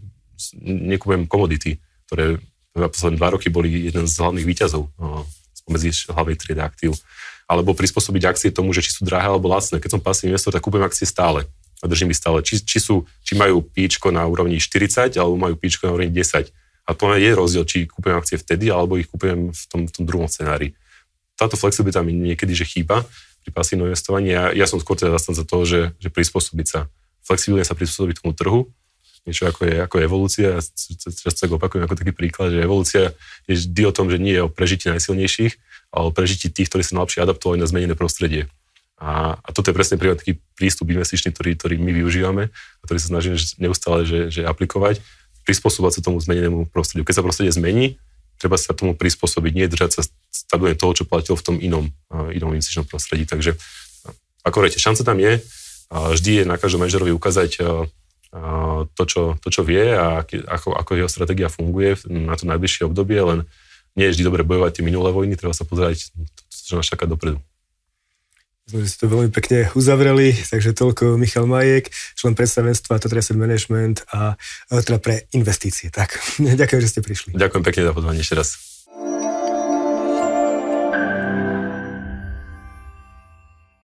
nekúpim komodity, ktoré za posledné dva roky boli jeden z hlavných výťazov spomedzi hlavnej triedy aktív. Alebo prispôsobiť akcie tomu, že či sú drahé alebo lacné. Keď som pasívny investor, tak kúpujem akcie stále a držím ich stále. Či, či, sú, či majú píčko na úrovni 40 alebo majú píčko na úrovni 10. A to je rozdiel, či kúpujem akcie vtedy alebo ich kúpujem v tom, v tom druhom scenári. Táto flexibilita mi niekedy že chýba pri pasívnom investovaní. Ja, ja som skôr teda zastanca toho, že, že prispôsobiť sa. Flexibilne sa prispôsobiť tomu trhu niečo ako je, ako evolúcia. Ja často tak opakujem ako taký príklad, že evolúcia je vždy o tom, že nie je o prežití najsilnejších, ale o prežití tých, ktorí sa najlepšie adaptovali na zmenené prostredie. A, a toto je presne príklad taký prístup investičný, ktorý, ktorý my využívame a ktorý sa snažíme neustále že, že aplikovať, prispôsobovať sa tomu zmenenému prostrediu. Keď sa prostredie zmení, treba sa tomu prispôsobiť, nie držať sa stabilne toho, čo platilo v tom inom, inom investičnom prostredí. Takže ako hovoríte, šanca tam je, vždy je na každom manažerovi ukázať to, čo, to, čo vie a ako, ako jeho stratégia funguje na to najbližšie obdobie, len nie je vždy dobre bojovať tie minulé vojny, treba sa pozerať, čo nás čaká dopredu. Sme si to veľmi pekne uzavreli, takže toľko Michal Majek, člen predstavenstva Tatra Asset Management a teda pre investície. Tak, (laughs) ďakujem, že ste prišli. Ďakujem pekne za pozvanie ešte raz.